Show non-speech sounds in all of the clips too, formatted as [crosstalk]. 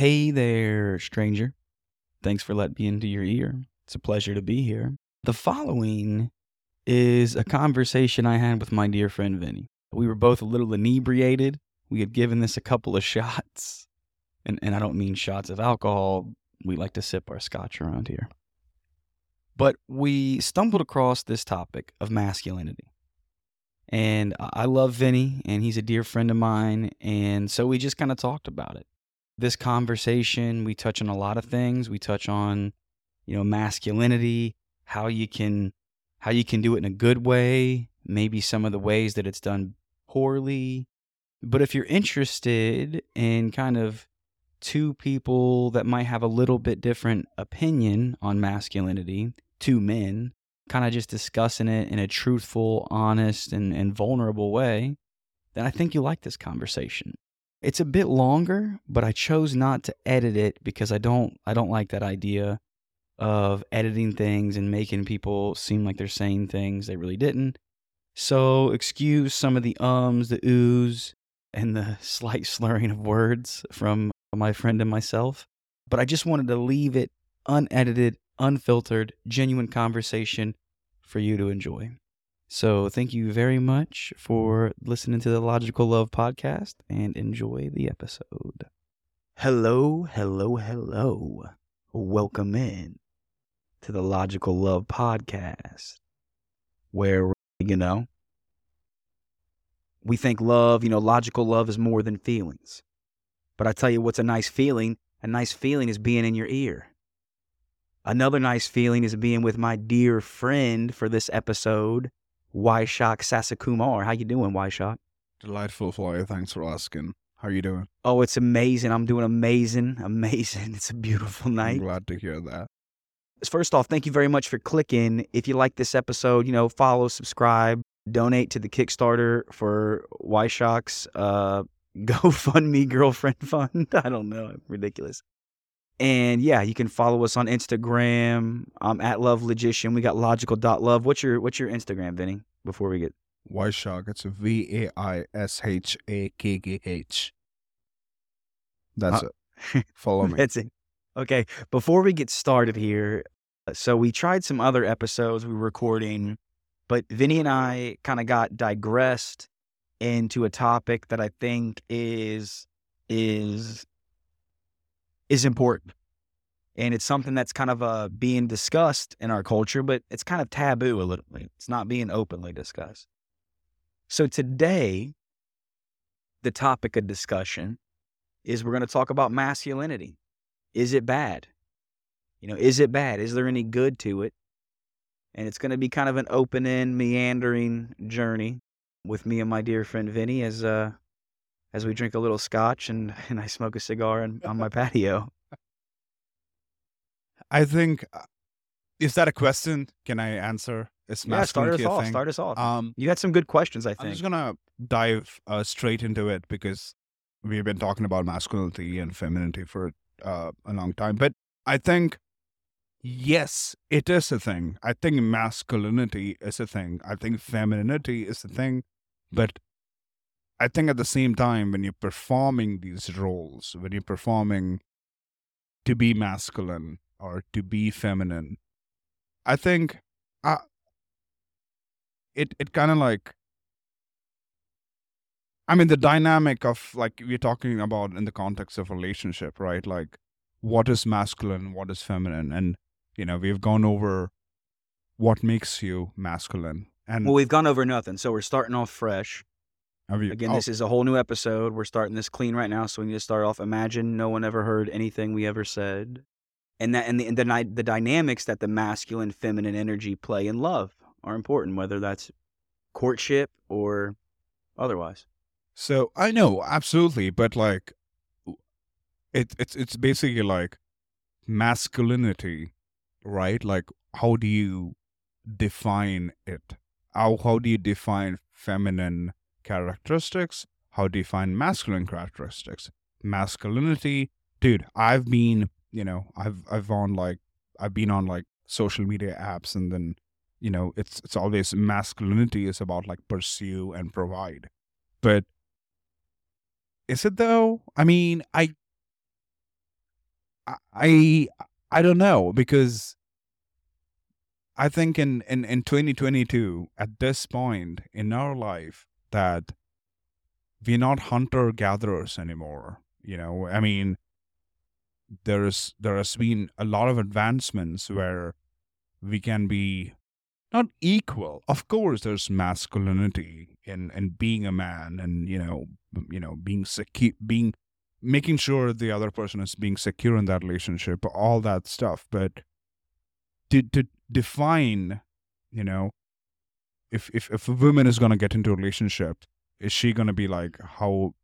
Hey there, stranger. Thanks for letting me into your ear. It's a pleasure to be here. The following is a conversation I had with my dear friend Vinny. We were both a little inebriated. We had given this a couple of [laughs] shots. And, and I don't mean shots of alcohol. We like to sip our scotch around here. But we stumbled across this topic of masculinity. And I love Vinny, and he's a dear friend of mine. And so we just kind of talked about it. This conversation, we touch on a lot of things. We touch on, you know, masculinity, how you can how you can do it in a good way, maybe some of the ways that it's done poorly. But if you're interested in kind of two people that might have a little bit different opinion on masculinity, two men, kind of just discussing it in a truthful, honest, and, and vulnerable way, then I think you'll like this conversation. It's a bit longer, but I chose not to edit it because I don't I don't like that idea of editing things and making people seem like they're saying things they really didn't. So excuse some of the ums, the oohs, and the [laughs] slight slurring of words from my friend and myself. But I just wanted to leave it unedited, unfiltered, genuine conversation for you to enjoy. So thank you very much for listening to the Logical Love podcast and enjoy the episode. Hello, hello, hello. Welcome in to the Logical Love podcast, where, you know, we think love, you know, logical love is more than feelings. But I tell you what's a nice feeling? A nice feeling is being in your ear. Another nice feeling is being with my dear friend for this episode, Vaishak Sasakumar. How you doing, Vaishak? Delightful, Floyd. Thanks for asking. How are you doing? Oh, it's amazing. I'm doing amazing, [laughs] amazing. It's a beautiful night. I'm glad to hear that. First off, thank you very much for clicking. If you like this episode, you know, follow, subscribe, donate to the Kickstarter for Vaishak's uh, [laughs] GoFundMe girlfriend fund. [laughs] I don't know, ridiculous. And yeah, you can follow us on Instagram. I'm at Love Logician. We got logical.love. What's your what's your Instagram, Vinny? Before we get Vaishak. It's V A I S H A K K H. That's Uh, it. [laughs] Follow me. That's it. Okay. Before we get started here, uh, so we tried some other episodes we were recording, but Vinny and I kind of got digressed into a topic that I think is is is important. And it's something that's kind of uh, being discussed in our culture, but it's kind of taboo a little bit. It's not being openly discussed. So today, the topic of discussion is we're going to talk about masculinity. Is it bad? You know, is it bad? Is there any good to it? And it's going to be kind of an open end, meandering journey with me and my dear friend Vinny as uh as we drink a little scotch and, [laughs] and I smoke a cigar on, on my patio. I think, uh, is that a question? Can I answer? Is Yeah, start us off. thing? Start us off. Um, you had some good questions, I think I'm just gonna dive uh, straight into it because we've been talking about masculinity and femininity for uh, a long time. But I think, yes, it is a thing. I think masculinity is a thing. I think femininity is a thing. But I think at the same time, when you're performing these roles, when you're performing to be masculine or to be feminine, I think uh, it it kind of like I mean the dynamic of like we're talking about in the context of relationship, right? Like what is masculine, what is feminine, and you know we've gone over what makes you masculine. And well, we've gone over nothing, so we're starting off fresh. Have you- Again, oh, this is a whole new episode. We're starting this clean right now, so we need to start off. Imagine no one ever heard anything we ever said, and that and the and the, the dynamics that the masculine, feminine energy play in love are important, whether that's courtship or otherwise. So I know absolutely, but like, it it's it's basically like masculinity, right? Like, how do you define it? How how do you define feminine characteristics? How do you find masculine characteristics? Masculinity, dude. I've been, you know, I've I've on like I've been on like social media apps, and then you know, it's it's always masculinity is about like pursue and provide, but is it though? I mean, I I I don't know because I think in, in, in 2022, at this point in our life, that we're not hunter gatherers anymore. You know, I mean, there's there has been a lot of advancements where we can be not equal. Of course, there's masculinity in in being a man, and you know, you know, being secure, being making sure the other person is being secure in that relationship, all that stuff. But to to define, you know, if if if a woman is gonna get into a relationship, is she gonna be like how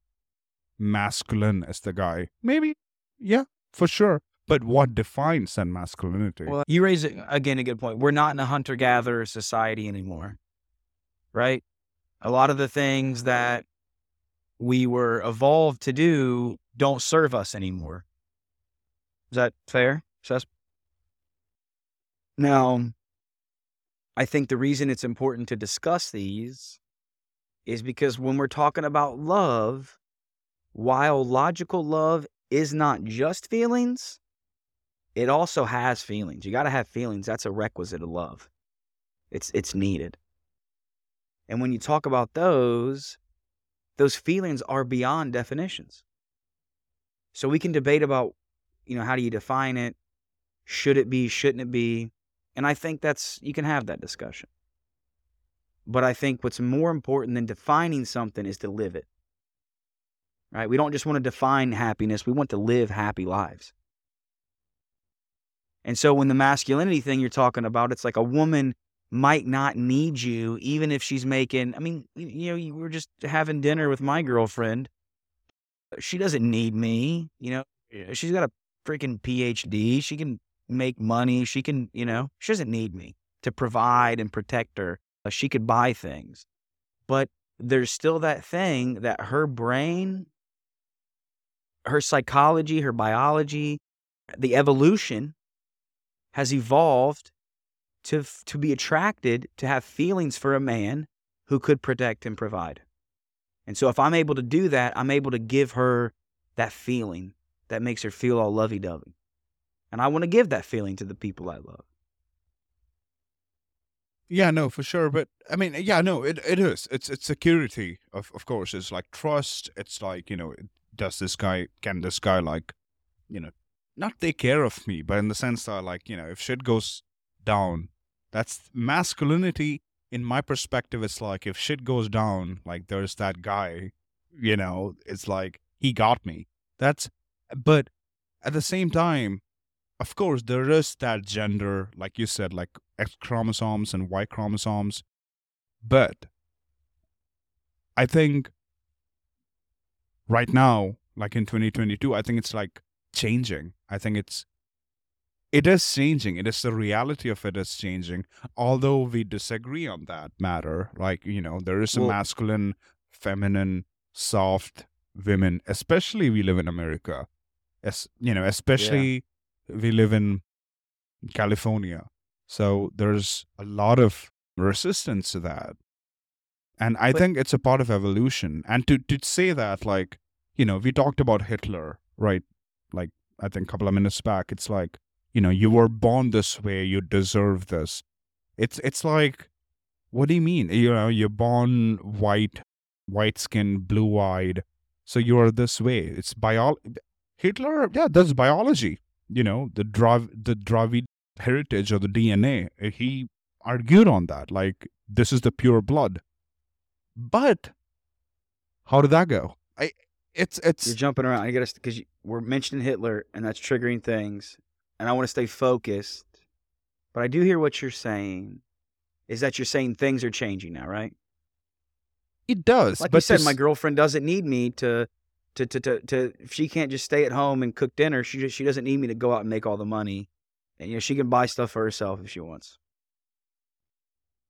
masculine is the guy? Maybe, yeah, for sure. But what defines that masculinity? Well, you raise again a good point. We're not in a hunter gatherer society anymore, right? A lot of the things that we were evolved to do don't serve us anymore. Is that fair, Seth? Now, I think the reason it's important to discuss these is because when we're talking about love, while logical love is not just feelings, it also has feelings. You got to have feelings. That's a requisite of love. It's it's needed. And when you talk about those, those feelings are beyond definitions. So we can debate about, you know, how do you define it? Should it be, shouldn't it be? And I think that's, you can have that discussion. But I think what's more important than defining something is to live it. Right? We don't just want to define happiness, we want to live happy lives. And so when the masculinity thing you're talking about, it's like a woman might not need you, even if she's making, I mean, you know, you were just having dinner with my girlfriend she doesn't need me. You know, she's got a freaking PhD. She can make money. She can, you know, she doesn't need me to provide and protect her. Uh, she could buy things. But there's still that thing that her brain, her psychology, her biology, the evolution has evolved to to be attracted to have feelings for a man who could protect and provide. And so if I'm able to do that, I'm able to give her that feeling that makes her feel all lovey dovey. And I want to give that feeling to the people I love. Yeah, no, for sure. But I mean, uh, yeah, no, it, it is. It's it's security, of of course. It's like trust. It's like, you know, does this guy can this guy like, you know, not take care of me, but in the sense that like, you know, if shit goes down, that's masculinity in my perspective, it's like if shit goes down, like there's that guy, you know, it's like he got me. That's, but at the same time, of course, there is that gender, like you said, like X chromosomes and Y chromosomes. But I think right now, like in 2022, I think it's like changing. I think it's it is changing. It is the reality of it is changing. Although we disagree on that matter, like you know, there is a well, masculine, feminine, soft women. Especially we live in America, as you know, especially yeah. We live in California. So there's a lot of resistance to that. And I but, think it's a part of evolution. And to, to say that, like, you know, we talked about Hitler, right? Like, I think a couple of minutes back. It's like, you know you were born this way you deserve this it's it's like what do you mean you know you're born white white skin blue eyed so you're this way it's bio hitler yeah that's biology you know the Drav- the dravid heritage or the dna eh, he argued on that like this is the pure blood but how did that go i it's it's you're jumping around i gotta because we're mentioning hitler and that's triggering things and I want to stay focused. But I do hear what you're saying. Is that you're saying things are changing now, right? It does. Like you said, this... my girlfriend doesn't need me to, to, to, to, to, she can't just stay at home and cook dinner, she just, she doesn't need me to go out and make all the money. And, you know, she can buy stuff for herself if she wants.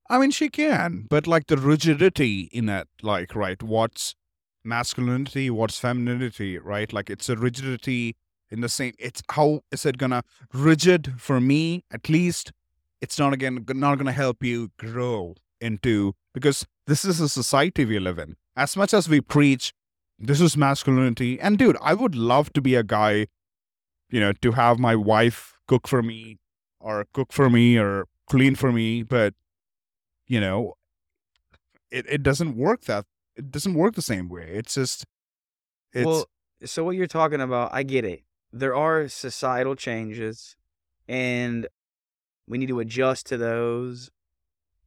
I mean, she can, but like the rigidity in it, like, right, what's masculinity, what's femininity, right? Like, it's a rigidity in the same it's how is it gonna rigid for me at least it's not again not gonna help you grow into because this is a society we live in as much as we preach this is masculinity and dude i would love to be a guy you know, to have my wife cook for me or cook for me or clean for me, but you know, it, it doesn't work that it doesn't work the same way. It's just it's well, so what you're talking about, I get it. There are societal changes and we need to adjust to those.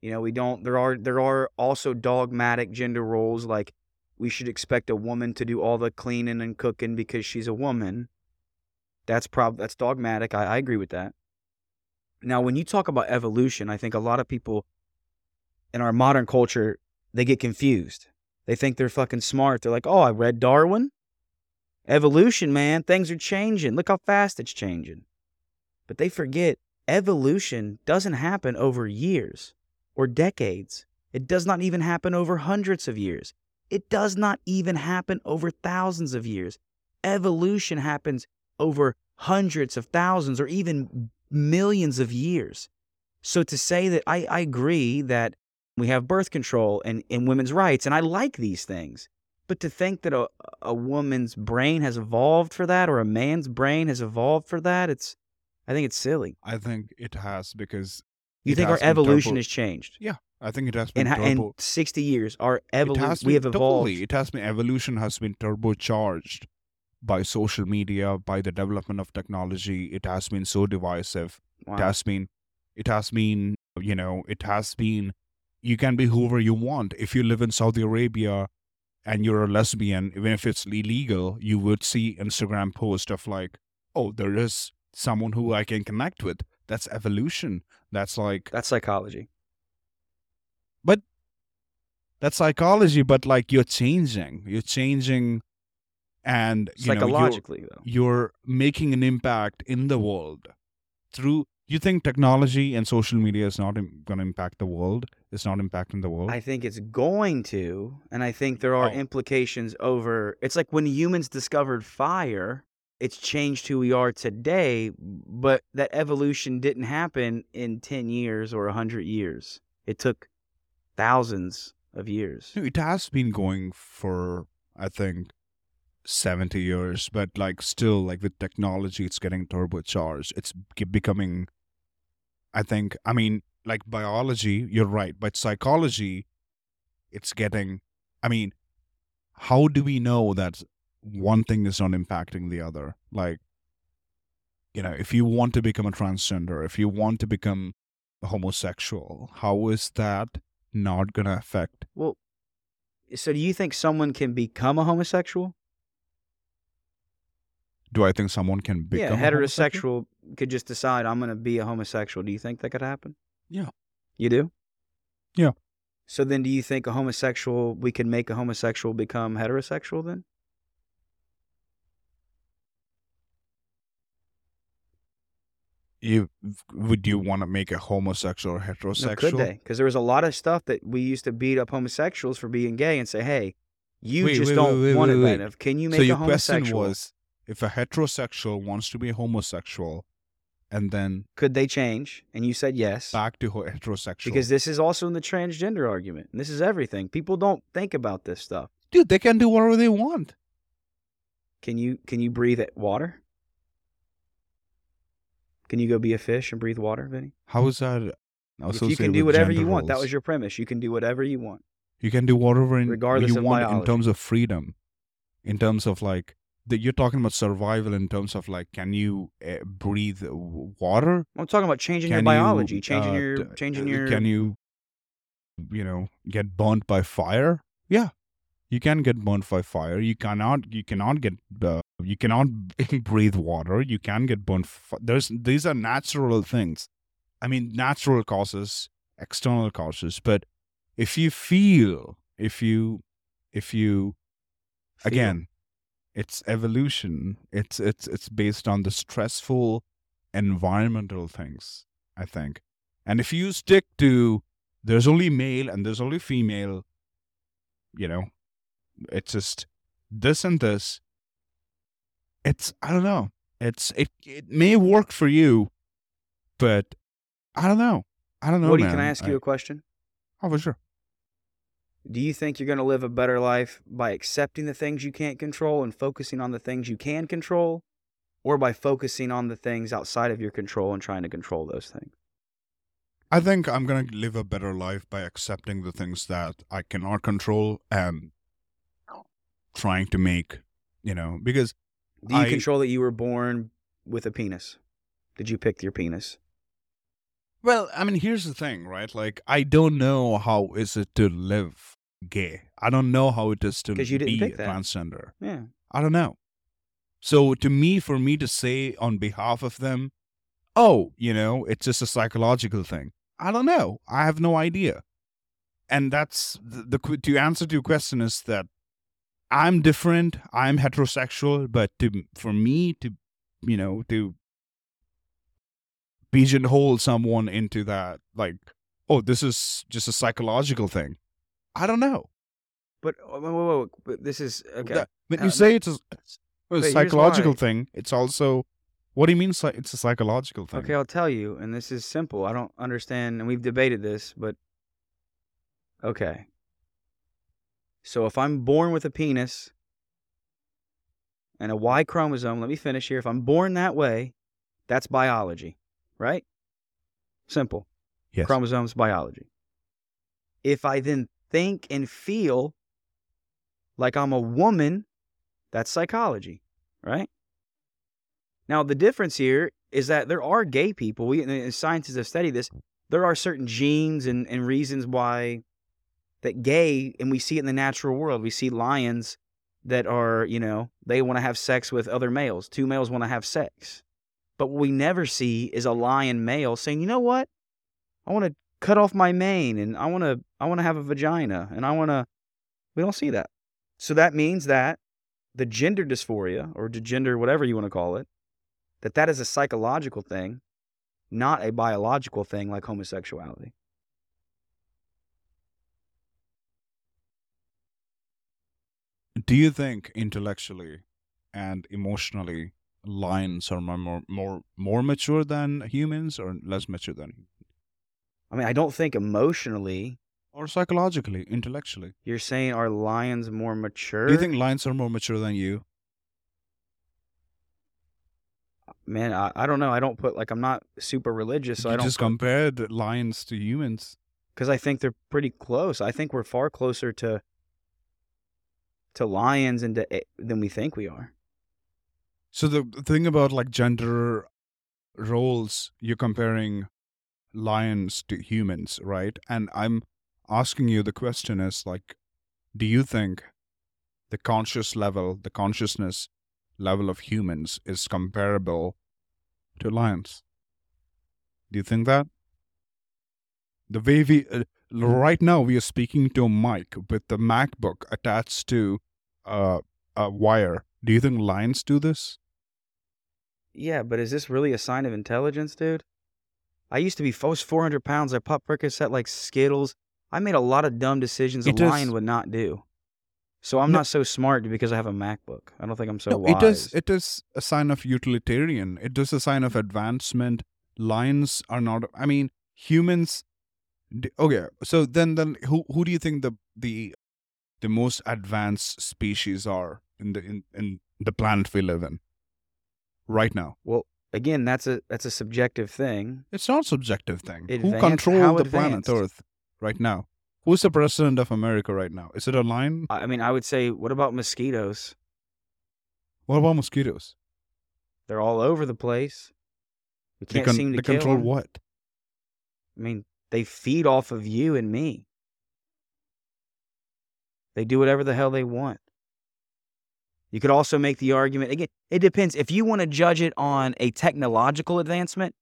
You know, we don't there are there are also dogmatic gender roles like we should expect a woman to do all the cleaning and cooking because she's a woman. That's prob that's dogmatic. I, I agree with that. Now, when you talk about evolution, I think a lot of people in our modern culture they get confused. They think they're fucking smart. They're like, "Oh, I read Darwin. Evolution, man. Things are changing. Look how fast it's changing." But they forget evolution doesn't happen over years or decades. It does not even happen over hundreds of years. It does not even happen over thousands of years. Evolution happens over hundreds of thousands or even millions of years. So to say that I, I agree that we have birth control and, and women's rights, and I like these things. But to think that a, a woman's brain has evolved for that or a man's brain has evolved for that, it's I think it's silly. I think it has because You think our evolution turbo- has changed? I think it has been In, ha- in 60 years, our evolution, has we been have evolved. totally. It has been evolution has been turbocharged by social media, by the development of technology. It has been so divisive. Wow. It has been, it has been, you know, it has been. You can be whoever you want. If you live in Saudi Arabia and you're a lesbian, even if it's illegal, you would see Instagram post of like, oh, there is someone who I can connect with. That's evolution. That's like That's psychology. That's psychology, but like you're changing. You're changing, and you know, you're- Psychologically, though. you're making an impact in the world through you think technology and social media is not going to impact the world it's not impacting the world I think it's going to, and I think there are Oh. implications over. It's like when humans discovered fire, it's changed who we are today, but that evolution didn't happen in 10 years or 100 years. It took thousands of years. it has been going for i think 70 years but like still like with technology it's getting turbocharged it's becoming i think i mean like biology you're right but psychology it's getting i mean how do we know that one thing is not impacting the other like you know if you want to become a transgender if you want to become a homosexual how is that not going to affect Well, so do you think someone can become a homosexual? do i think someone can become yeah, a homosexual? heterosexual could just decide I'm going to be a homosexual. Do you think that could happen? Yeah. You do? Yeah. So then do you think a homosexual we can make a homosexual become heterosexual then? You would you want to make a homosexual or No, heterosexual could they? Because there was a lot of stuff that we used to beat up homosexuals for being gay and say, "Hey, you Wait, just wait, don't wait, want it bad enough. Can you make so a your question homosexual? was if a heterosexual wants to be a homosexual and then could they change?" And you said yes. back to heterosexual Because this is also in the transgender argument. And this is everything. People don't think about this stuff. dude they can do whatever they want Can you can you breathe at water? Can you go be a fish and breathe water, Vinny? how is that If you can do whatever you want, that was your premise. You can do whatever you want. you can do whatever in, Regardless you of want in terms of freedom in terms of like that you're talking about survival in terms of like can you uh, breathe water I'm talking about changing your Can you, biology, changing uh, your changing uh, your can you you know get burnt by fire yeah you can get burnt by fire you cannot you cannot get uh, you cannot breathe water. You can get burned. there's these are natural things. I mean natural causes external causes. But if you feel if you if you feel. again it's evolution. It's it's it's based on the stressful environmental things i think. And if you stick to there's only male and there's only female you know it's just this and this it's i don't know it's it it may work for you but i don't know i don't know you, man. can I ask you a question? oh for sure Do you think you're going to live a better life by accepting the things you can't control and focusing on the things you can control? or by focusing on the things outside of your control and trying to control those things? I think I'm going to live a better life by accepting the things that I cannot control and trying to make, you know, because Do you I- control that you were born with a penis? Did you pick your penis? Well, I mean, here's the thing, right? Like, I don't know how is it to live gay. I don't know how it is to you didn't be pick that. transgender. Yeah. I don't know. So to me, for me to say on behalf of them, oh, you know, it's just a psychological thing. I don't know. I have no idea. And that's the, the to answer to your question is that I'm different. I'm heterosexual, but to for me to, you know, to pigeonhole someone into that, like, oh, this is just a psychological thing. I don't know. But whoa, whoa, whoa, but this is okay. That- when Uh, you say it's a, a psychological thing, it's also what do you mean? It's a psychological thing. Okay, I'll tell you, and this is simple. I don't understand, and we've debated this, but okay. So if I'm born with a penis and a Y chromosome, let me finish here. If I'm born that way, that's biology, right? Simple. Yes. Chromosomes, biology. If I then think and feel like I'm a woman, that's psychology, right? Now, the difference here is that there are gay people. We and scientists have studied this. There are certain genes and, and reasons why that gay, and we see it in the natural world. We see lions that are, you know, they want to have sex with other males. Two males want to have sex. But what we never see is a lion male saying, you know what? I want to cut off my mane and I want to I want to have a vagina and I want to we don't see that. So that means that the gender dysphoria or gender whatever you want to call it that that is a psychological thing, not a biological thing like homosexuality. Do you think intellectually and emotionally lions are more more more, mature than humans or less mature than humans? I mean, I don't think emotionally Or psychologically, intellectually? you're saying are lions more mature. Do you think lions are more mature than you? Man, I, I don't know. I don't put like I'm not super religious, so you I don't just compared lions to humans. because I think they're pretty close. I think we're far closer to to lions and to than we think we are. So the thing about like gender roles, you're comparing lions to humans, right? And I'm asking you the question is like, do you think the conscious level, the consciousness level of humans is comparable to lions? Do you think that? The way we, uh, right now, we are speaking to a mic with the MacBook attached to uh, a wire. Do you think lions do this? Yeah, but is this really a sign of intelligence, dude? I used to be I was 400 pounds. I popped Percocet like Skittles. I made a lot of dumb decisions a It is- lion would not do. So I'm No- not so smart because I have a MacBook. I don't think I'm so no, wise. it is it is a sign of utilitarian. It is a sign of advancement. Lions are not. I mean, humans. Okay, so then then who who do you think the the the most advanced species are in the in, in the planet we live in right now? well, again, that's a that's a subjective thing. It's not a subjective thing. who controls the planet? Earth right now? Who's the president of America right now? Is it a lion? I mean, I would say, what about mosquitoes? What about mosquitoes? They're all over the place. We They, can't con- seem to they control 'em. what? I mean, they feed off of you and me. They do whatever the hell they want. You could also make the argument again, it depends. If you want to judge it on a technological advancement,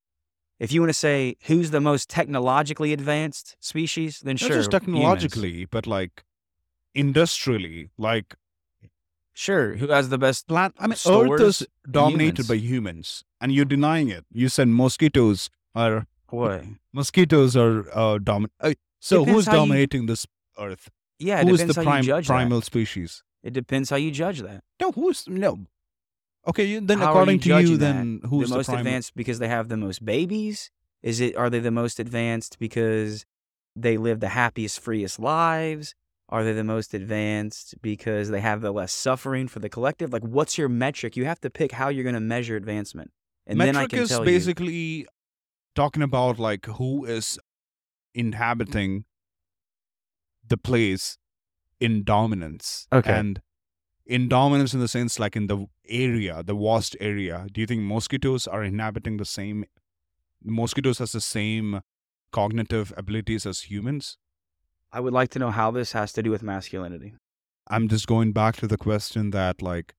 if you want to say who's the most technologically advanced species, then Not sure. just humans. technologically, but like industrially, like Sure. Who has the best plant. I mean, Earth is dominated humans. by humans, and you're denying it. You said mosquitoes are what? mosquitoes are uh, dominant. Uh, so Depends who's how you- dominating this Earth? Yeah, it Who is depends the you judge primal that. species? It depends how you judge that. No, who's no? Okay, then How according you to you, then that? who's the the, most primal? advanced because they have the most babies? Is it are they the most advanced because they live the happiest, freest lives? Are they the most advanced because they have the less suffering for the collective? Like, what's your metric? You have to pick how you're going to measure advancement, and Metric then I can is tell you. basically talking about like who is inhabiting the place in dominance. Okay. And in dominance in the sense like in the area, the vast area. Do you think mosquitoes are inhabiting the same mosquitoes has the same cognitive abilities as humans? I would like to know how this has to do with masculinity. I'm just going back to the question that like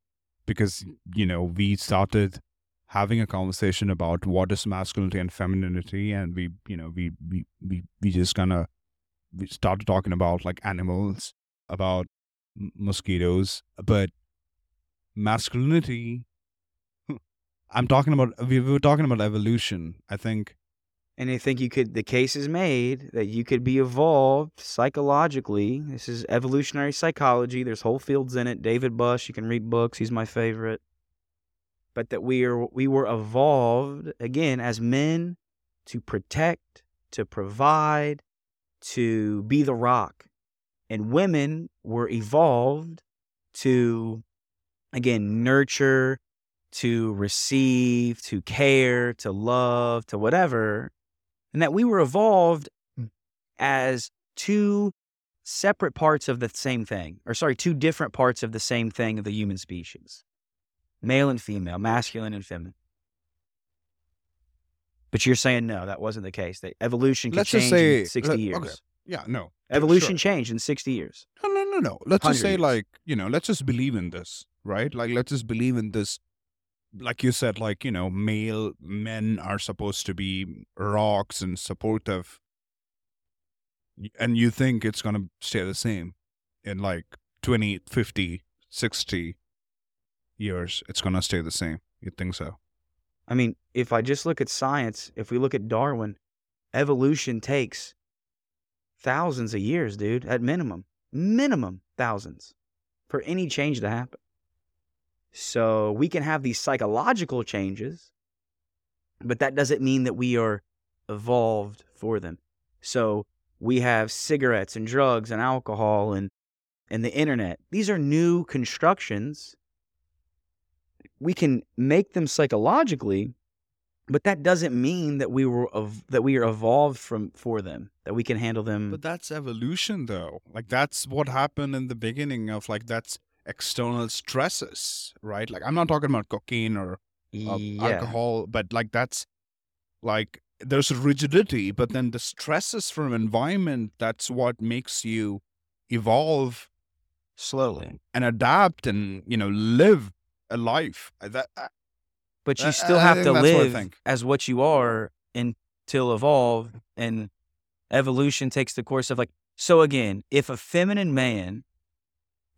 because you know we started having a conversation about what is masculinity and femininity and we you know we we we, we just kind of we started talking about like animals about mosquitoes but masculinity hmm, i'm talking about we were talking about evolution i think And I think you could, the case is made that you could be evolved psychologically. This is evolutionary psychology. There's whole fields in it. David Buss, you can read books. He's my favorite. But that we are, we were evolved again as men to protect, to provide, to be the rock. And women were evolved to, again, nurture, to receive, to care, to love, to whatever and that we were evolved as two separate parts of the same thing, or sorry, two different parts of the same thing of the human species male and female, masculine and feminine. But you're saying no, that wasn't the case. That evolution could Let's change just say- in 60 let- years. okay. yeah no Evolution sure. changed in 60 years. No, no, no, no. Let's just say, years. like, you know, let's just believe in this, right? Like, let's just believe in this. Like you said, like, you know, male men are supposed to be rocks and supportive. And you think it's going to stay the same in like 20, 50, 60 years. It's going to stay the same. You think so? I mean, if I just look at science, if we look at Darwin, evolution takes thousands of years, dude, at minimum. Minimum thousands for any change to happen. So we can have these psychological changes, but that doesn't mean that we are evolved for them. So we have cigarettes and drugs and alcohol and and the internet. These are new constructions. We can make them psychologically, but that doesn't mean that we were that we are evolved from for them. That we can handle them. But that's evolution, though. Like that's what happened in the beginning of like that's external stresses, right? Like I'm not talking about cocaine or uh, yeah. alcohol, but like that's like there's rigidity, but then the stresses from environment that's what makes you evolve slowly. and adapt and you know live a life. Uh, That uh, But you still I have think to what live as what you are until evolve and evolution takes the course of like so again, if a feminine man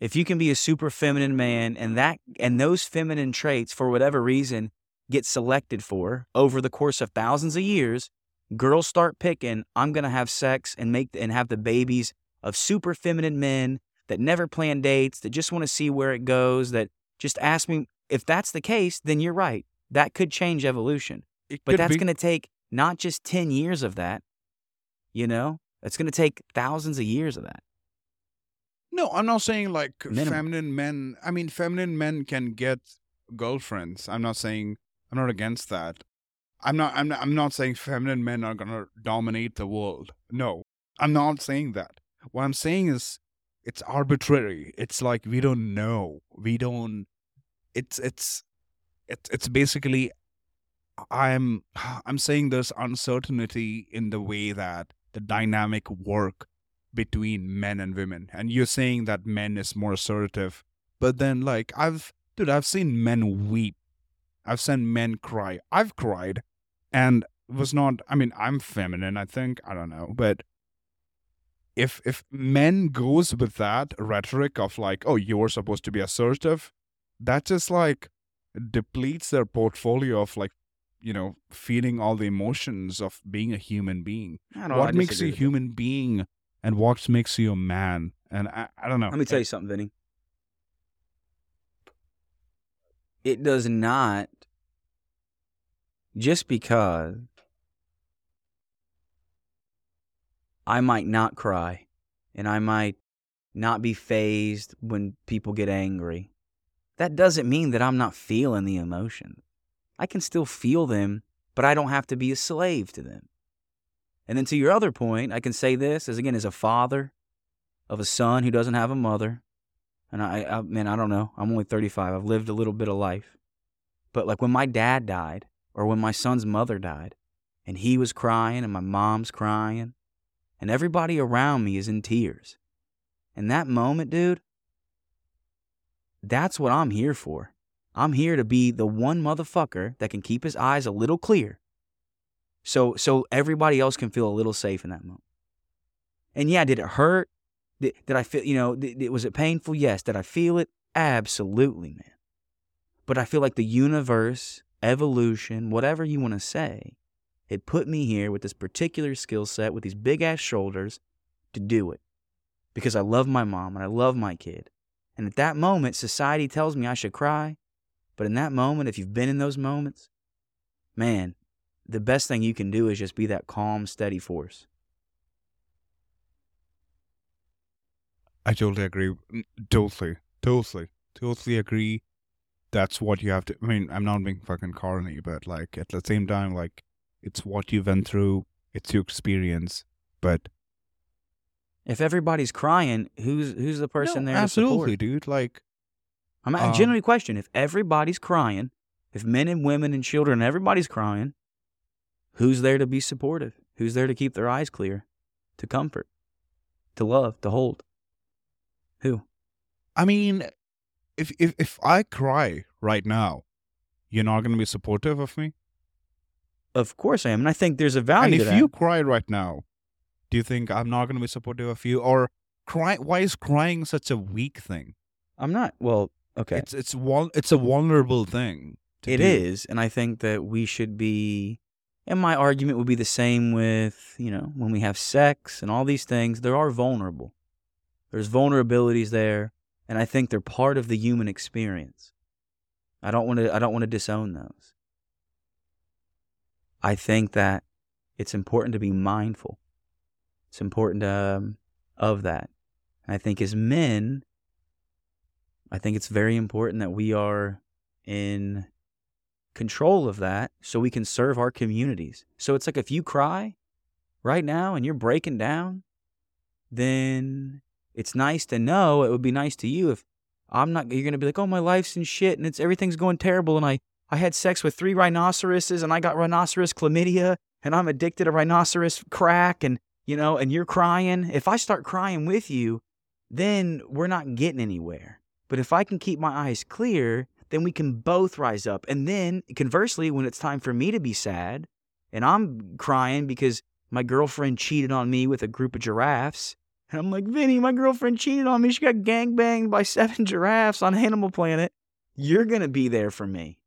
if you can be a super feminine man and that and those feminine traits for whatever reason get selected for over the course of thousands of years, girls start picking, I'm going to have sex and make and have the babies of super feminine men that never plan dates, that just want to see where it goes, that just ask me if that's the case, then you're right. That could change evolution. it But that's going to take not just 10 years of that, you know? It's going to take thousands of years of that. No, I'm not saying like Minimum. feminine men. I mean, feminine men can get girlfriends. I'm not saying I'm not against that. I'm not. I'm not. I'm not saying feminine men are gonna dominate the world. No, I'm not saying that. What I'm saying is, it's arbitrary. It's like we don't know. We don't. It's it's it's it's basically. I'm [sighs] I'm saying there's uncertainty in the way that the dynamic work between men and women and you're saying that men is more assertive but then like i've dude i've seen men weep i've seen men cry i've cried and was not i mean i'm feminine i think i don't know but if if men goes with that rhetoric of like oh you're supposed to be assertive that just like depletes their portfolio of like you know feeling all the emotions of being a human being I don't know. I what makes you a that. human being and what makes you a man and i, I don't know Let me tell you something, Vinny. It does not just because I might not cry and I might not be phased when people get angry. That doesn't mean that I'm not feeling the emotion. I can still feel them, but I don't have to be a slave to them. And then to your other point, I can say this as again as a father of a son who doesn't have a mother. And I, I man, I don't know. I'm only 35. I've lived a little bit of life. But like when my dad died or when my son's mother died and he was crying and my mom's crying and everybody around me is in tears. In that moment, dude, that's what I'm here for. I'm here to be the one motherfucker that can keep his eyes a little clear so so everybody else can feel a little safe in that moment. And yeah, did it hurt? Did, did I feel, you know, did, was it painful? Yes. Did I feel it? Absolutely, man. But I feel like the universe, evolution, whatever you want to say, it put me here with this particular skill set, with these big ass shoulders to do it. Because I love my mom and I love my kid. And at that moment, society tells me I should cry. But in that moment, if you've been in those moments, man, the best thing you can do is just be that calm, steady force. I totally agree. Mm, totally, totally, totally agree. That's what you have to. I mean, I'm not being fucking corny, but like at the same time, like it's what you've went through, it's your experience. But if everybody's crying, who's who's the person no, there? Absolutely, dude. Like, I'm um, genuinely question if everybody's crying, if men and women and children, everybody's crying, who's there to be supportive? Who's there to keep their eyes clear, to comfort, to love, to hold? Who? I mean, if if if I cry right now, you're not going to be supportive of me. Of course I am, and I think there's a value. And if you cry right now, do you think I'm not going to be supportive of you, or cry? Why is crying such a weak thing? I'm not. Well, okay. It's it's it's a vulnerable thing. It do. is, and I think that we should be. And my argument would be the same with you know when we have sex and all these things. There are vulnerable. There's vulnerabilities there, and I think they're part of the human experience. I don't want to I don't want to disown those. I think that it's important to be mindful. It's important um, of that. And I think as men, I think it's very important that we are in control of that so we can serve our communities. So it's like if you cry right now and you're breaking down, then it's nice to know. It would be nice to you if I'm not. You're gonna be like, oh, my life's in shit and it's everything's going terrible, and I I had sex with three rhinoceroses and I got rhinoceros chlamydia and I'm addicted to rhinoceros crack and you know, and you're crying. If I start crying with you, then we're not getting anywhere. But if I can keep my eyes clear, then we can both rise up. And then conversely, when it's time for me to be sad and I'm crying because my girlfriend cheated on me with a group of giraffes, and I'm like, Vinny, my girlfriend cheated on me. She got gangbanged by [laughs] seven giraffes on Animal Planet. You're going to be there for me.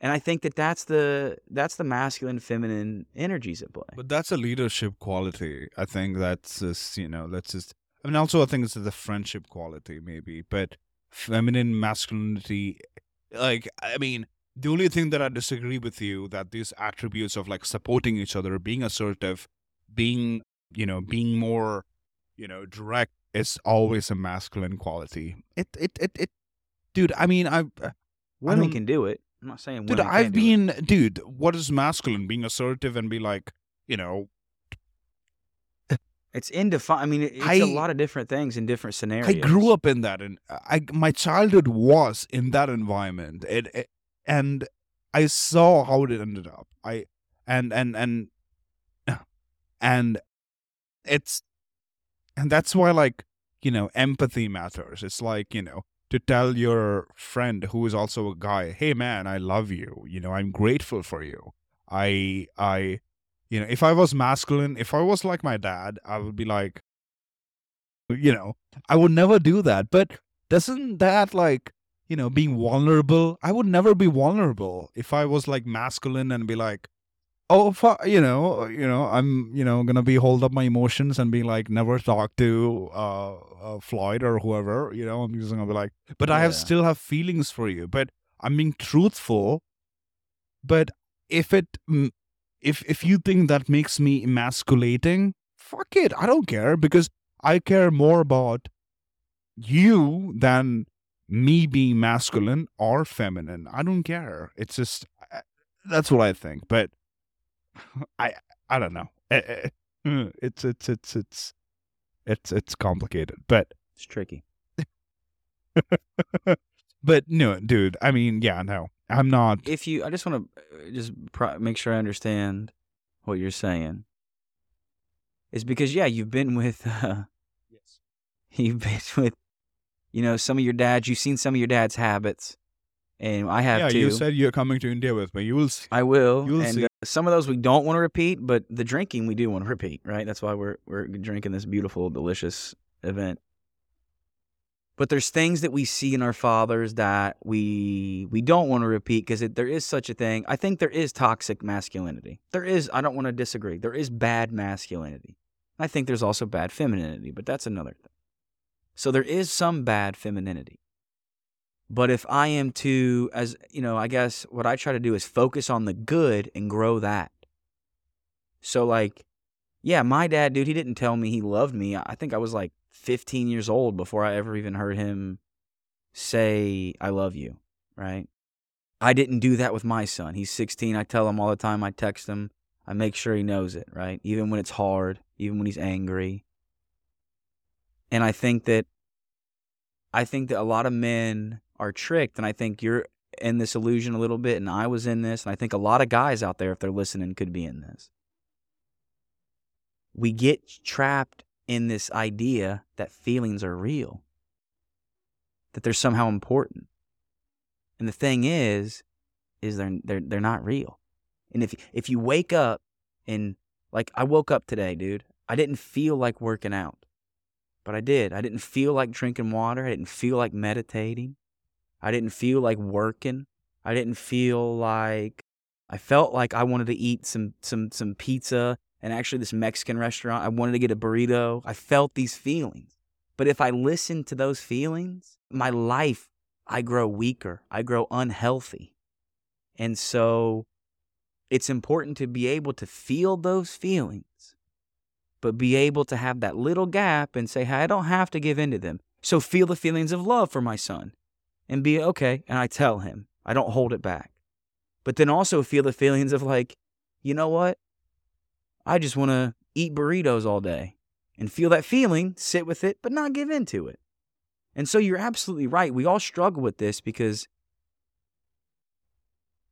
And I think that that's the that's the masculine feminine energies at play. But that's a leadership quality. I think that's just you know that's just. I mean, also I think it's the friendship quality maybe, but feminine masculinity, like I mean, the only thing that I disagree with you that these attributes of like supporting each other, being assertive, being you know being more you know direct is always a masculine quality. It it it it, dude. I mean, I uh, women can do it. I'm not saying dude. I've been, dude. What is masculine? Being assertive and be like, you know, it's indefined. I mean, it's I, a lot of different things in different scenarios. I grew up in that, and I my childhood was in that environment. It, it, and I saw how it ended up. I and and and [sighs] and it's and that's why like you know empathy matters. It's like you know to tell your friend who is also a guy, hey man, I love you. You know, I'm grateful for you. I I you know, if I was masculine, if I was like my dad, I would be like you know, I would never do that. But doesn't that like, you know, being vulnerable? I would never be vulnerable if I was like masculine and be like, oh you know you know i'm you know gonna be hold up my emotions and be like never talk to uh, uh floyd or whoever you know i'm just gonna be like but i have still have feelings for you but i'm being truthful but if it if if you think that makes me emasculating fuck it i don't care because i care more about you than me being masculine or feminine. I don't care. It's just that's what I think. But [laughs] I I don't know. Eh, eh, eh, [laughs] It's it's it's it's it's it's complicated. But It's tricky. [laughs] but no, dude. I mean, yeah, no. I'm not. If you, I just want to just pro- make sure I understand what you're saying. Is because yeah, you've been with, [laughs] uh, Yes. you've been [laughs] with, you know, some of your dads. You've seen some of your dad's habits, and I have Yeah, too. you said you're coming to India with me. You will see. I will. You'll and see. Some of those we don't want to repeat, but the drinking we do want to repeat, right? That's why we're we're drinking this beautiful, delicious event. But there's things that we see in our fathers that we we don't want to repeat because there is such a thing. I think there is toxic masculinity. There is. I don't want to disagree. There is bad masculinity. I think there's also bad femininity, but that's another thing. So there is some bad femininity. But if I am to, as you know, I guess what I try to do is focus on the good and grow that. So, like, yeah, my dad, dude, he didn't tell me he loved me. I think I was like 15 years old before I ever even heard him say, I love you, right? I didn't do that with my son. He's 16. I tell him all the time. I text him. I make sure he knows it, right? Even when it's hard, even when he's angry. And I think that I think that a lot of men are tricked, and I think you're in this illusion a little bit, and I was in this, and I think a lot of guys out there, if they're listening, could be in this. We get trapped in this idea that feelings are real, that they're somehow important. And the thing is, is they're they're they're not real. And if if you wake up and like I woke up today, dude, I didn't feel like working out. But I did. I didn't feel like drinking water. I didn't feel like meditating. I didn't feel like working. I didn't feel like I felt like I wanted to eat some some some pizza and actually this Mexican restaurant. I wanted to get a burrito. I felt these feelings. But if I listen to those feelings, my life I grow weaker. I grow unhealthy. And so it's important to be able to feel those feelings, but be able to have that little gap and say, hey, I don't have to give in to them. So feel the feelings of love for my son and be okay. And I tell him, I don't hold it back. But then also feel the feelings of like, you know what? I just want to eat burritos all day and feel that feeling, sit with it, but not give in to it. And so you're absolutely right. We all struggle with this because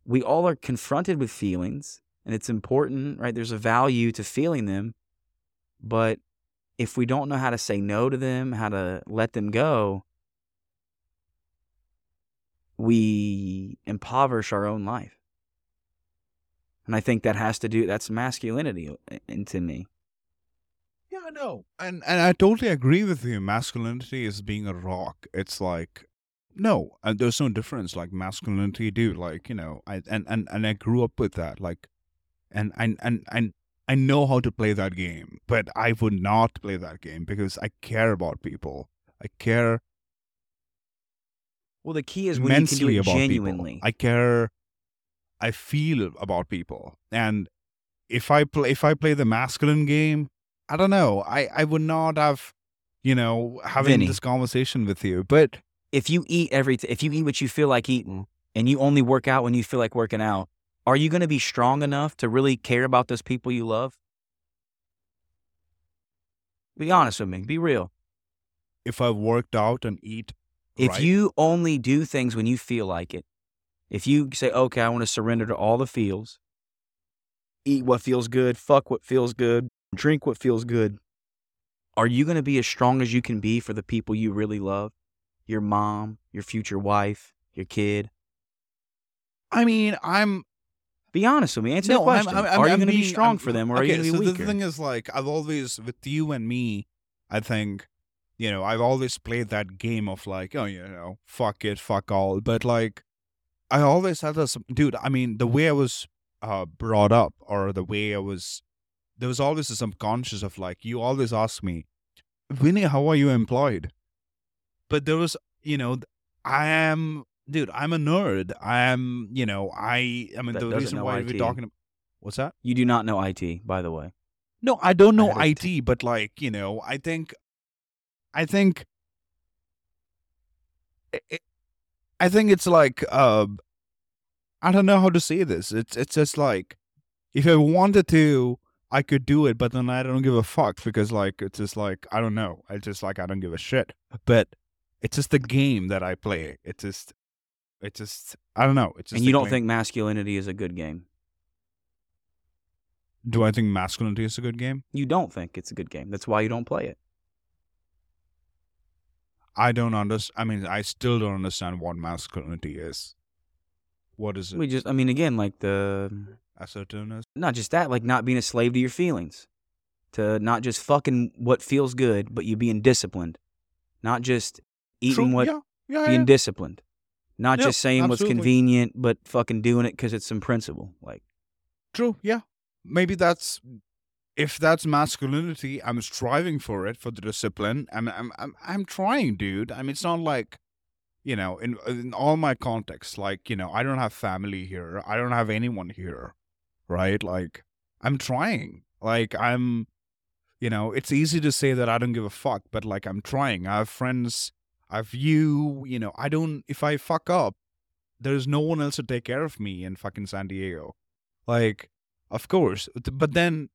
we all are confronted with feelings and it's important, right? There's a value to feeling them. But if we don't know how to say no to them, how to let them go, we impoverish our own life. And I think that has to do that's masculinity uh, into me. Yeah, I know. And and I totally agree with you. Masculinity is being a rock. It's like no, and there's no difference. Like masculinity, dude. Like you know, I and and and I grew up with that. Like, and and and and I know how to play that game, but I would not play that game because I care about people. I care Well, the key is when you can do it about genuinely. people. I care. I feel about people, and if I play if I play the masculine game, I don't know. I I would not have, you know, having Vinny. this conversation with you. But if you eat every if you eat what you feel like eating and you only work out when you feel like working out, are you going to be strong enough to really care about those people you love? Be honest with me. Be real. if I worked out and eat, If right, you only do things when you feel like it, if you say, okay, I want to surrender to all the feels, eat what feels good, fuck what feels good, drink what feels good, are you going to be as strong as you can be for the people you really love? Your mom, your future wife, your kid? I mean, I'm Be honest with me. Answer no, the question. I'm, I'm, are you going to be strong I'm- for them or are you going to so be weaker? the thing is, like, I've always with you and me, I think, you know, I've always played that game of like, oh, you know, fuck it, fuck all. But like, I always had this, dude. I mean, the way I was uh, brought up, or the way I was, there was always this subconscious of like, you always ask me, Vinny, how are you employed? But there was, you know, I am, dude. I'm a nerd. I am, you know, I. I mean, That the reason why IT. we're talking. What's that? you do not know IT, by the way. No, I don't know a IT, but like, you know, I think I think it, I think it's like uh, I don't know how to say this. It's it's just like if I wanted to, I could do it, but then I don't give a fuck because like it's just like I don't know. I just like I don't give a shit. But it's just the game that I play. It's just it's just I don't know. It's just and you don't game. think masculinity is a good game. Do I think masculinity is a good game? You don't think it's a good game. That's why you don't play it. I don't understand. I mean, I still don't understand what masculinity is. What is it? We just, I mean, again, like the, Assertiveness. not just that, like not being a slave to your feelings, to not just fucking what feels good, but you being disciplined, not just eating True, what, yeah, yeah, being yeah. disciplined, not just saying what's convenient, but fucking doing it because it's some principle. Like, True, yeah. Maybe that's if that's masculinity, I'm striving for it for the discipline. I'm I'm I'm I'm trying, dude. I mean, it's not like you know, in in all my contexts, like you know, I don't have family here. I don't have anyone here, right? Like I'm trying. Like I'm, you know, it's easy to say that I don't give a fuck, but like I'm trying. I have friends. I have you. You know, I don't. If I fuck up, there's no one else to take care of me in fucking San Diego. Like, of course. But then,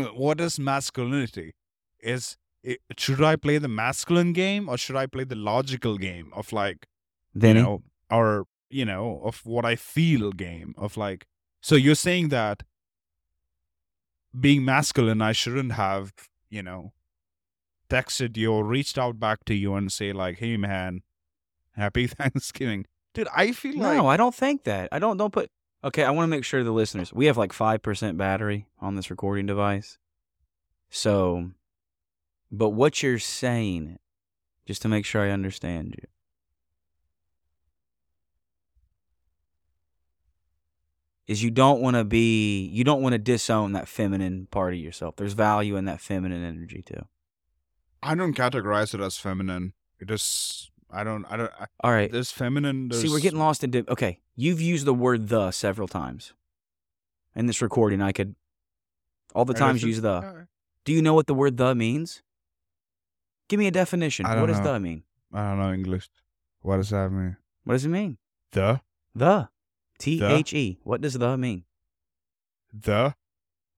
[laughs] what is masculinity? Is it, should I play the masculine game or should I play the logical game of like, Vinny, you know, or you know, of what I feel game of like. So you're saying that being masculine, I shouldn't have, you know, texted you or reached out back to you and say like, "Hey, man, happy [laughs] Thanksgiving." Dude, I feel like no, I don't think that. I don't, don't put, okay, I want to make sure the listeners, we have like 5% battery on this recording device. So, but what you're saying, just to make sure I understand you, is you don't want to be, you don't want to disown that feminine part of yourself. There's value in that feminine energy too. I don't categorize it as feminine. It is. I don't. I don't. I, All right. there's feminine. There's, See, we're getting lost into. Okay, you've used the word "the" several times in this recording. I could all the times use "the." Do you know what the word "the" means? Give me a definition. What don't does know. "the" mean? I don't know English. What does that mean? What does it mean? The The. T H E. What does "the" mean? the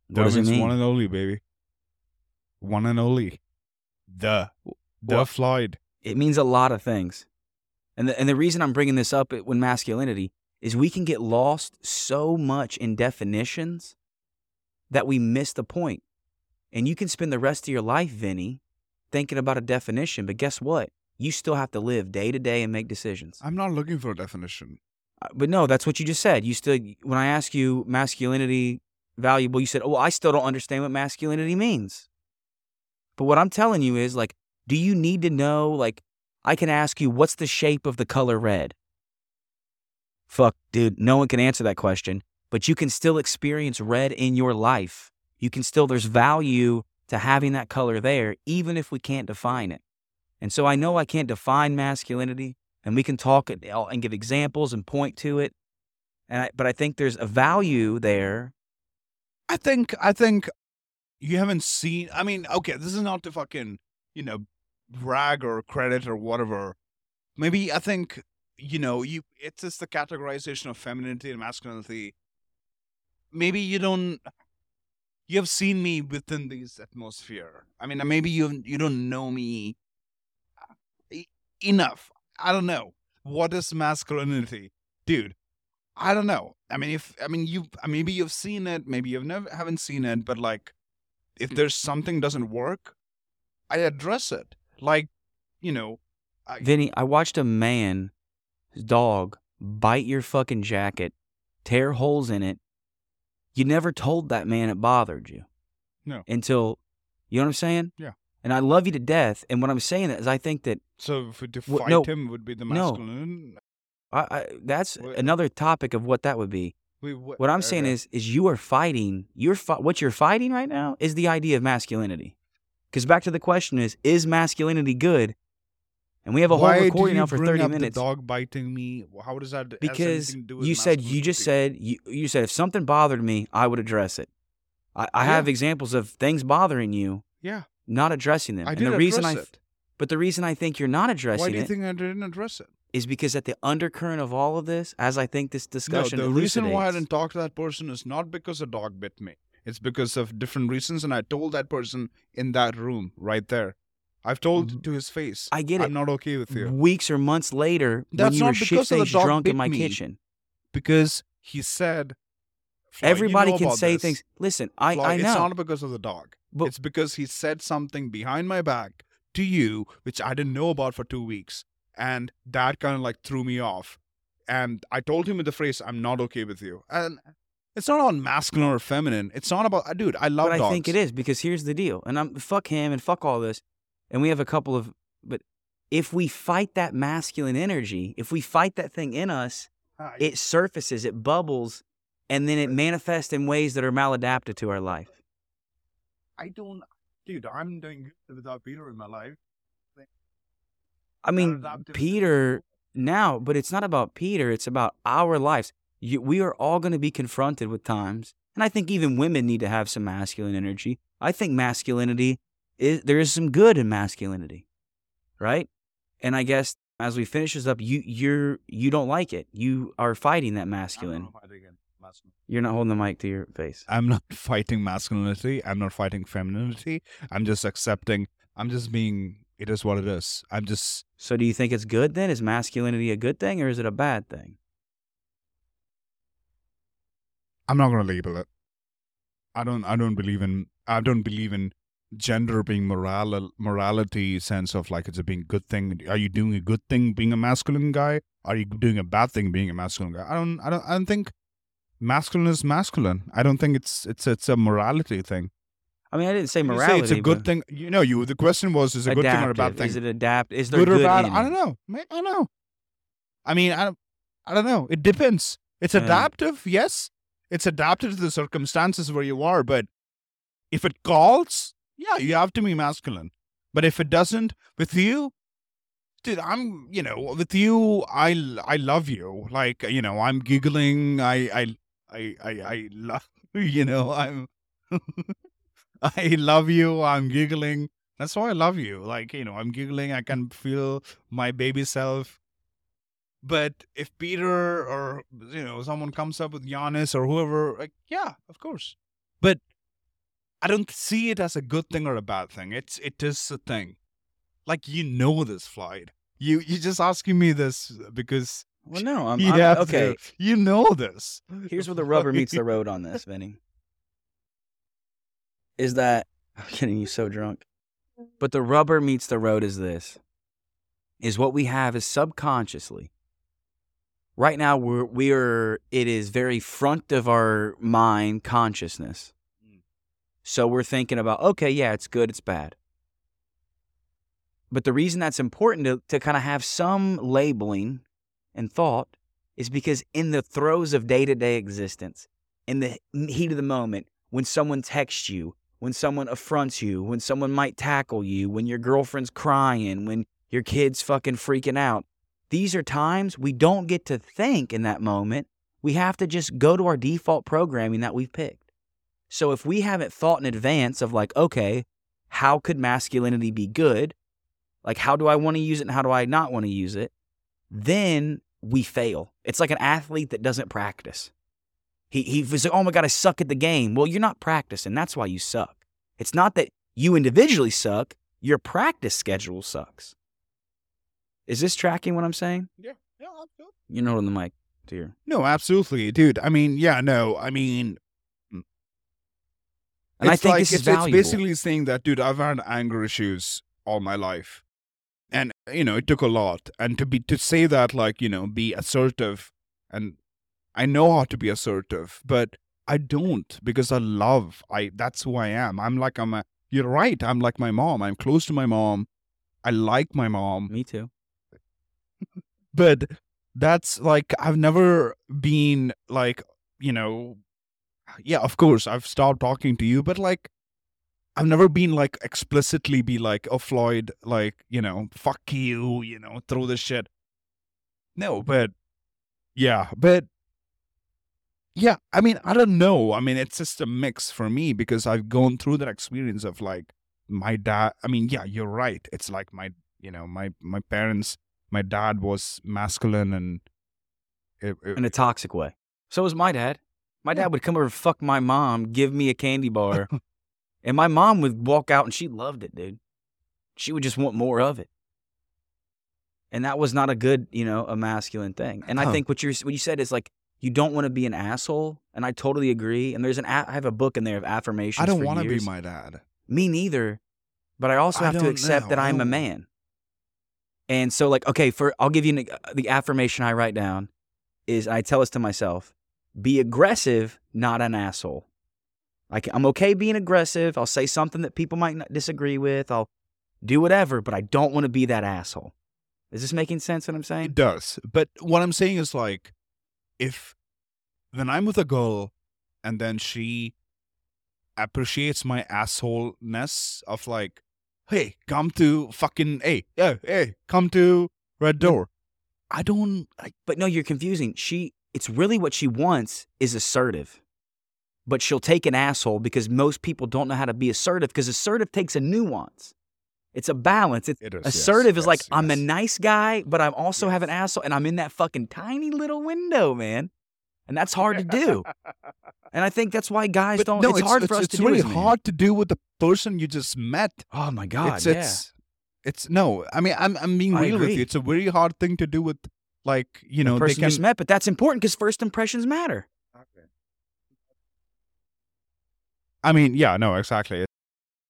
What the does it mean? one and only, baby. One and only. The the Well- Floyd. It means a lot of things. And the, and the reason I'm bringing this up when masculinity is we can get lost so much in definitions that we miss the point. And you can spend the rest of your life, Vinny, thinking about a definition, but guess what? You still have to live day to day and make decisions. I'm not looking for a definition. Uh, But no, that's what you just said. You still, when I ask you masculinity valuable, you said, "Oh, I still don't understand what masculinity means." But what I'm telling you is like, do you need to know? Like, I can ask you, what's the shape of the color red? Fuck, dude, no one can answer that question. But you can still experience red in your life. You can still, there's value to having that color there, even if we can't define it. And so I know I can't define masculinity, and we can talk and give examples and point to it. And I, but I think there's a value there. I think I think you haven't seen I mean, okay, this is not to fucking, you know, brag or credit or whatever. Maybe I think, you know, you it's just the categorization of femininity and masculinity. Maybe you don't you have seen me within this atmosphere. I mean, maybe you you don't know me e- enough. I don't know. What is masculinity? Dude, I don't know. I mean, if I mean you, uh, maybe you've seen it, maybe you've never haven't seen it, but like, if there's something doesn't work, I address it. Like, you know, I, Vinny, I watched a man, his dog, bite your fucking jacket, tear holes in it. You never told that man it bothered you. No. Until, you know what I'm saying? Yeah. And I love you to death. And what I'm saying is, I think that so for, to fight no. him would be the No. masculine. I, I that's What- another topic of what that would be. We, what, What I'm saying okay. is, is you are fighting. You're fi- what you're fighting right now is the idea of masculinity. Because back to the question is, is masculinity good? And we have a whole Why did recording now for bring 30 up minutes. The dog biting me. How does that? because anything to do with you said you just said you, you said if something bothered me, I would address it. I, I Yeah. have examples of things bothering you, Yeah, not addressing them. I and did the reason I address it. But the reason I think you're not addressing Why do you it think I didn't address it? is because at the undercurrent of all of this, as I think this discussion no, the reason why I didn't talk to that person is not because a dog bit me. It's because of different reasons, and I told that person in that room right there. I've told to his face. I get it. I'm not okay with you weeks or months later when That's you were not because of the dog drunk in my me. kitchen. because he said. Floyd, you Everybody know can about say this. things. Listen, I, Floyd, I It's know. not because of the dog. But- it's because he said something behind my back to you, which I didn't know about for two weeks, and that kind of like threw me off. And I told him with the phrase, "I'm not okay with you," and it's not on masculine or feminine. It's not about, uh, dude. I love but I think it is because here's the deal, and I'm fuck him and fuck all this, and we have a couple of. But if we fight that masculine energy, if we fight that thing in us, I- it surfaces, it bubbles, and then it manifests in ways that are maladapted to our life. I don't, dude. I'm doing good without Peter in my life. I mean, Peter now, but it's not about Peter. It's about our lives. You, we are all going to be confronted with times, and I think even women need to have some masculine energy. I think masculinity is there is some good in masculinity, right? And I guess as we finish this up, you you're you don't like it. You are fighting that masculine. You're not holding the mic to your face. I'm not [laughs] fighting masculinity. I'm not fighting femininity. I'm just accepting. I'm just being. It is what it is. I'm just. So do you think it's good then? Is masculinity a good thing or is it a bad thing? I'm not going to label it. I don't. I don't believe in. I don't believe in gender being moral morality sense of like it's a being good thing. Are you doing a good thing being a masculine guy? Are you doing a bad thing being a masculine guy? I don't. I don't. I don't think masculine is masculine. I don't think it's it's it's a morality thing. I mean, I didn't say You morality. say it's a good thing. You know, you. The question was, is it a good thing or a bad thing? Is it adapt? Is there good or good bad? I don't know. I don't know. I mean, I don't, I don't know. It depends. It's Yeah. adaptive, yes. It's adapted to the circumstances where you are, but if it calls, yeah, you have to be masculine. But if it doesn't, with you, dude, I'm, you know, with you, I, I love you. Like, you know, I'm giggling. I, I, I, I, I love, [laughs] you know, I'm, [laughs] I love you. I'm giggling. That's why I love you. Like, you know, I'm giggling. I can feel my baby self. But if Peter or, you know, someone comes up with Giannis or whoever, like, yeah, of course. But I don't see it as a good thing or a bad thing. It's, it is a thing. Like, you know this, Floyd. You, you just asking me this because Well, no, I'm, you I'm- have okay. to. You know this. Here's where the [laughs] rubber meets the road on this, Vinny. Is that [laughs] I'm getting you so drunk. But the rubber meets the road is this. Is what we have is subconsciously. Right now we're we are it is very front of our mind consciousness. Mm. So we're thinking about, okay, yeah, it's good, it's bad. But the reason that's important to, to kind of have some labeling and thought is because in the throes of day to day existence, in the heat of the moment, when someone texts you, when someone affronts you, when someone might tackle you, when your girlfriend's crying, when your kid's fucking freaking out, these are times we don't get to think in that moment. We have to just go to our default programming that we've picked. So if we haven't thought in advance of like, okay, how could masculinity be good? Like, how do I want to use it and how do I not want to use it? Then we fail. It's like an athlete that doesn't practice. He, he was like, oh my God, I suck at the game. Well, you're not practicing. That's why you suck. It's not that you individually suck, your practice schedule sucks. Is this tracking what I'm saying? Yeah, yeah, absolutely. You're not holding the mic to your. No, absolutely, dude. I mean, yeah, no, I mean, mm. And I think like, this is it's, it's basically saying that, dude, I've had anger issues all my life, and you know, it took a lot. And to be to say that, like, you know, be assertive, and I know how to be assertive, but I don't because I love. I that's who I am. I'm like I'm a. You're right. I'm like my mom. I'm close to my mom. I like my mom. Me too. But that's like I've never been like you know yeah of course I've stopped talking to you but like I've never been like explicitly be like oh Floyd like you know fuck you you know throw this shit. No but yeah but yeah I mean I don't know. I mean it's just a mix for me because I've gone through that experience of like my dad I mean yeah you're right. It's like my you know, my my parents, my dad was masculine and it, it- in a toxic way. So was my dad. My dad would come over and fuck my mom, give me a candy bar, [laughs] and my mom would walk out and she loved it, dude. She would just want more of it. And that was not a good, you know, a masculine thing. And I think what you what you said is like you don't want to be an asshole, and I totally agree. And there's an a- I have a book in there of affirmations. I don't want to be my dad. me neither. But I also I have to accept know. that I I'm a man. And so, like, okay, for I'll give you an, uh, the affirmation I write down is I tell this to myself: be aggressive, not an asshole. Like I'm okay being aggressive. I'll say something that people might not disagree with. I'll do whatever, but I don't want to be that asshole. Is this making sense? What I'm saying? It does. But what I'm saying is like if when I'm with a girl and then she appreciates my assholeness of like, hey, come to fucking hey, yeah, hey, come to Red Door. I don't like But no, you're confusing. She, it's really what she wants is assertive. But she'll take an asshole because most people don't know how to be assertive because assertive takes a nuance. It's a balance. It's, it is yes, assertive is like, yes, I'm a nice guy, but I'm also have an asshole and I'm in that fucking tiny little window, man. And that's hard to do. And I think that's why guys But don't, no, it's, hard for us it's to do really as a man. hard to do with the person you just met. Oh my God. it's yeah. it's it's no. I mean, I'm I'm being I real with you. It's a very hard thing to do with like you the know they person can just met, but that's important because first impressions matter. Okay. I mean, yeah, no, exactly.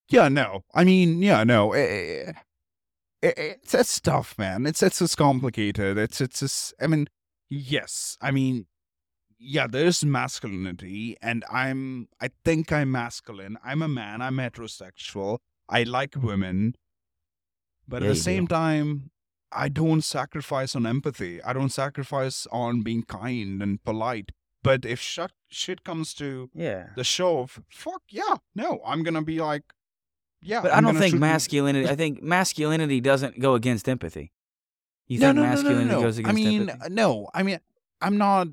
Yeah, no. I mean, yeah, no. eh, eh, eh, it's it's tough, man. It's it's just complicated. It's it's just. I mean, yes. I mean, yeah. There's masculinity, and I'm. I think I'm masculine. I'm a man. I'm heterosexual. I like women, but at the do. same time, I don't sacrifice on empathy. I don't sacrifice on being kind and polite. But if shit shit comes to Yeah. the show of fuck yeah no i'm gonna be like yeah But I'm I don't think treat- masculinity. I think masculinity doesn't go against empathy. You no, think no, no, no, masculinity no, no. goes against? i mean empathy? no i mean i'm not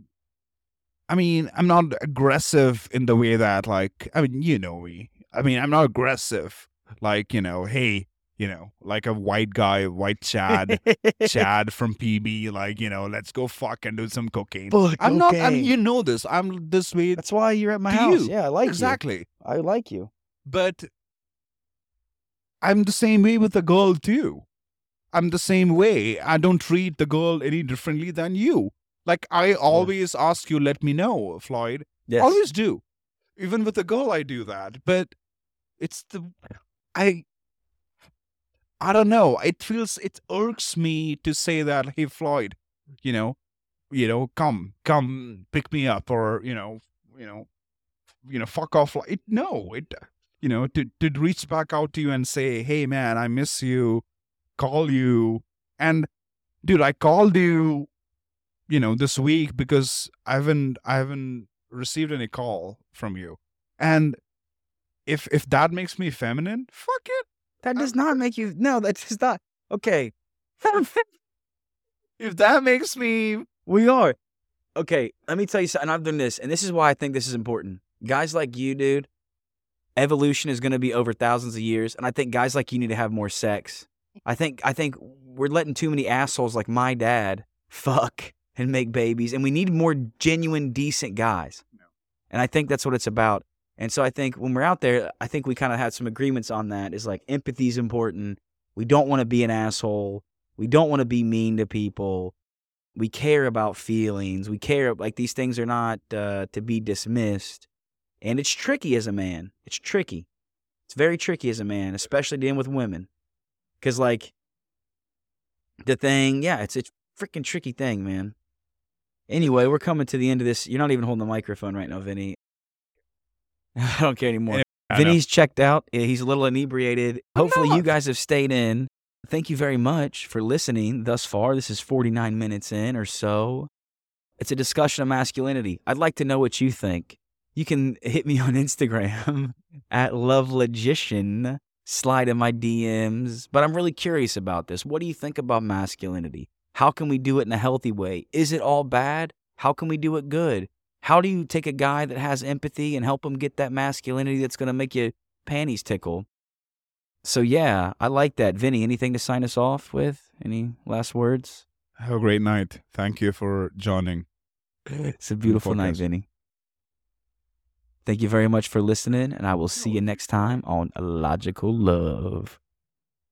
i mean i'm not aggressive in the way that like i mean you know me i mean i'm not aggressive like you know hey you know like a white guy white chad [laughs] chad from pb like you know let's go fuck and do some cocaine Fuck, i'm not i mean you know this i'm this way That's why you're at my house. you. Yeah, I like exactly you. I like you. but I'm the same way with the girl too. I'm the same way. I don't treat the girl any differently than you. Like I always ask you, let me know, Floyd. Yes. Always do. Even with the girl, I do that. But it's the I. I don't know. It feels it irks me to say that. Hey, Floyd, you know, you know, come, come, pick me up, or you know, you know, you know, fuck off. It no, it you know, to to reach back out to you and say, hey, man, I miss you, call you, and dude, I called you, you know, this week because I haven't I haven't received any call from you, and if if that makes me feminine, fuck it. That does not make you. No, that does not. Okay. [laughs] If that makes me we are. Okay. Let me tell you something. I've done this, and this is why I think this is important. Guys like you, dude, evolution is going to be over thousands of years, and I think guys like you need to have more sex. I think I think we're letting too many assholes like my dad fuck and make babies, and we need more genuine, decent guys. And I think that's what it's about. And so I think when we're out there, I think we kind of had some agreements on that. Is like empathy is important. We don't want to be an asshole. We don't want to be mean to people. We care about feelings. We care like these things are not uh, to be dismissed. And it's tricky as a man. It's tricky. It's very tricky as a man, especially dealing with women. Cause like the thing, yeah, it's it's a freaking tricky thing, man. Anyway, we're coming to the end of this. You're not even holding the microphone right now, Vinny. [laughs] I don't care anymore. Yeah, I know. Vinny's checked out. He's a little inebriated. Hopefully, you guys have stayed in. Thank you very much for listening thus far. This is 49 minutes in or so. It's a discussion of masculinity. I'd like to know what you think. You can hit me [laughs] on Instagram [laughs] at lovelogician. Slide in my DMs. But I'm really curious about this. What do you think about masculinity? How can we do it in a healthy way? Is it all bad? How can we do it good? How do you take a guy that has empathy and help him get that masculinity that's going to make your panties tickle? So yeah, I like that. Vinny, anything to sign us off with? Any last words? Have a great night. Thank you for joining. [laughs] It's a beautiful night. Vinny. Thank you very much for listening, and I will see you next time on Logical Love.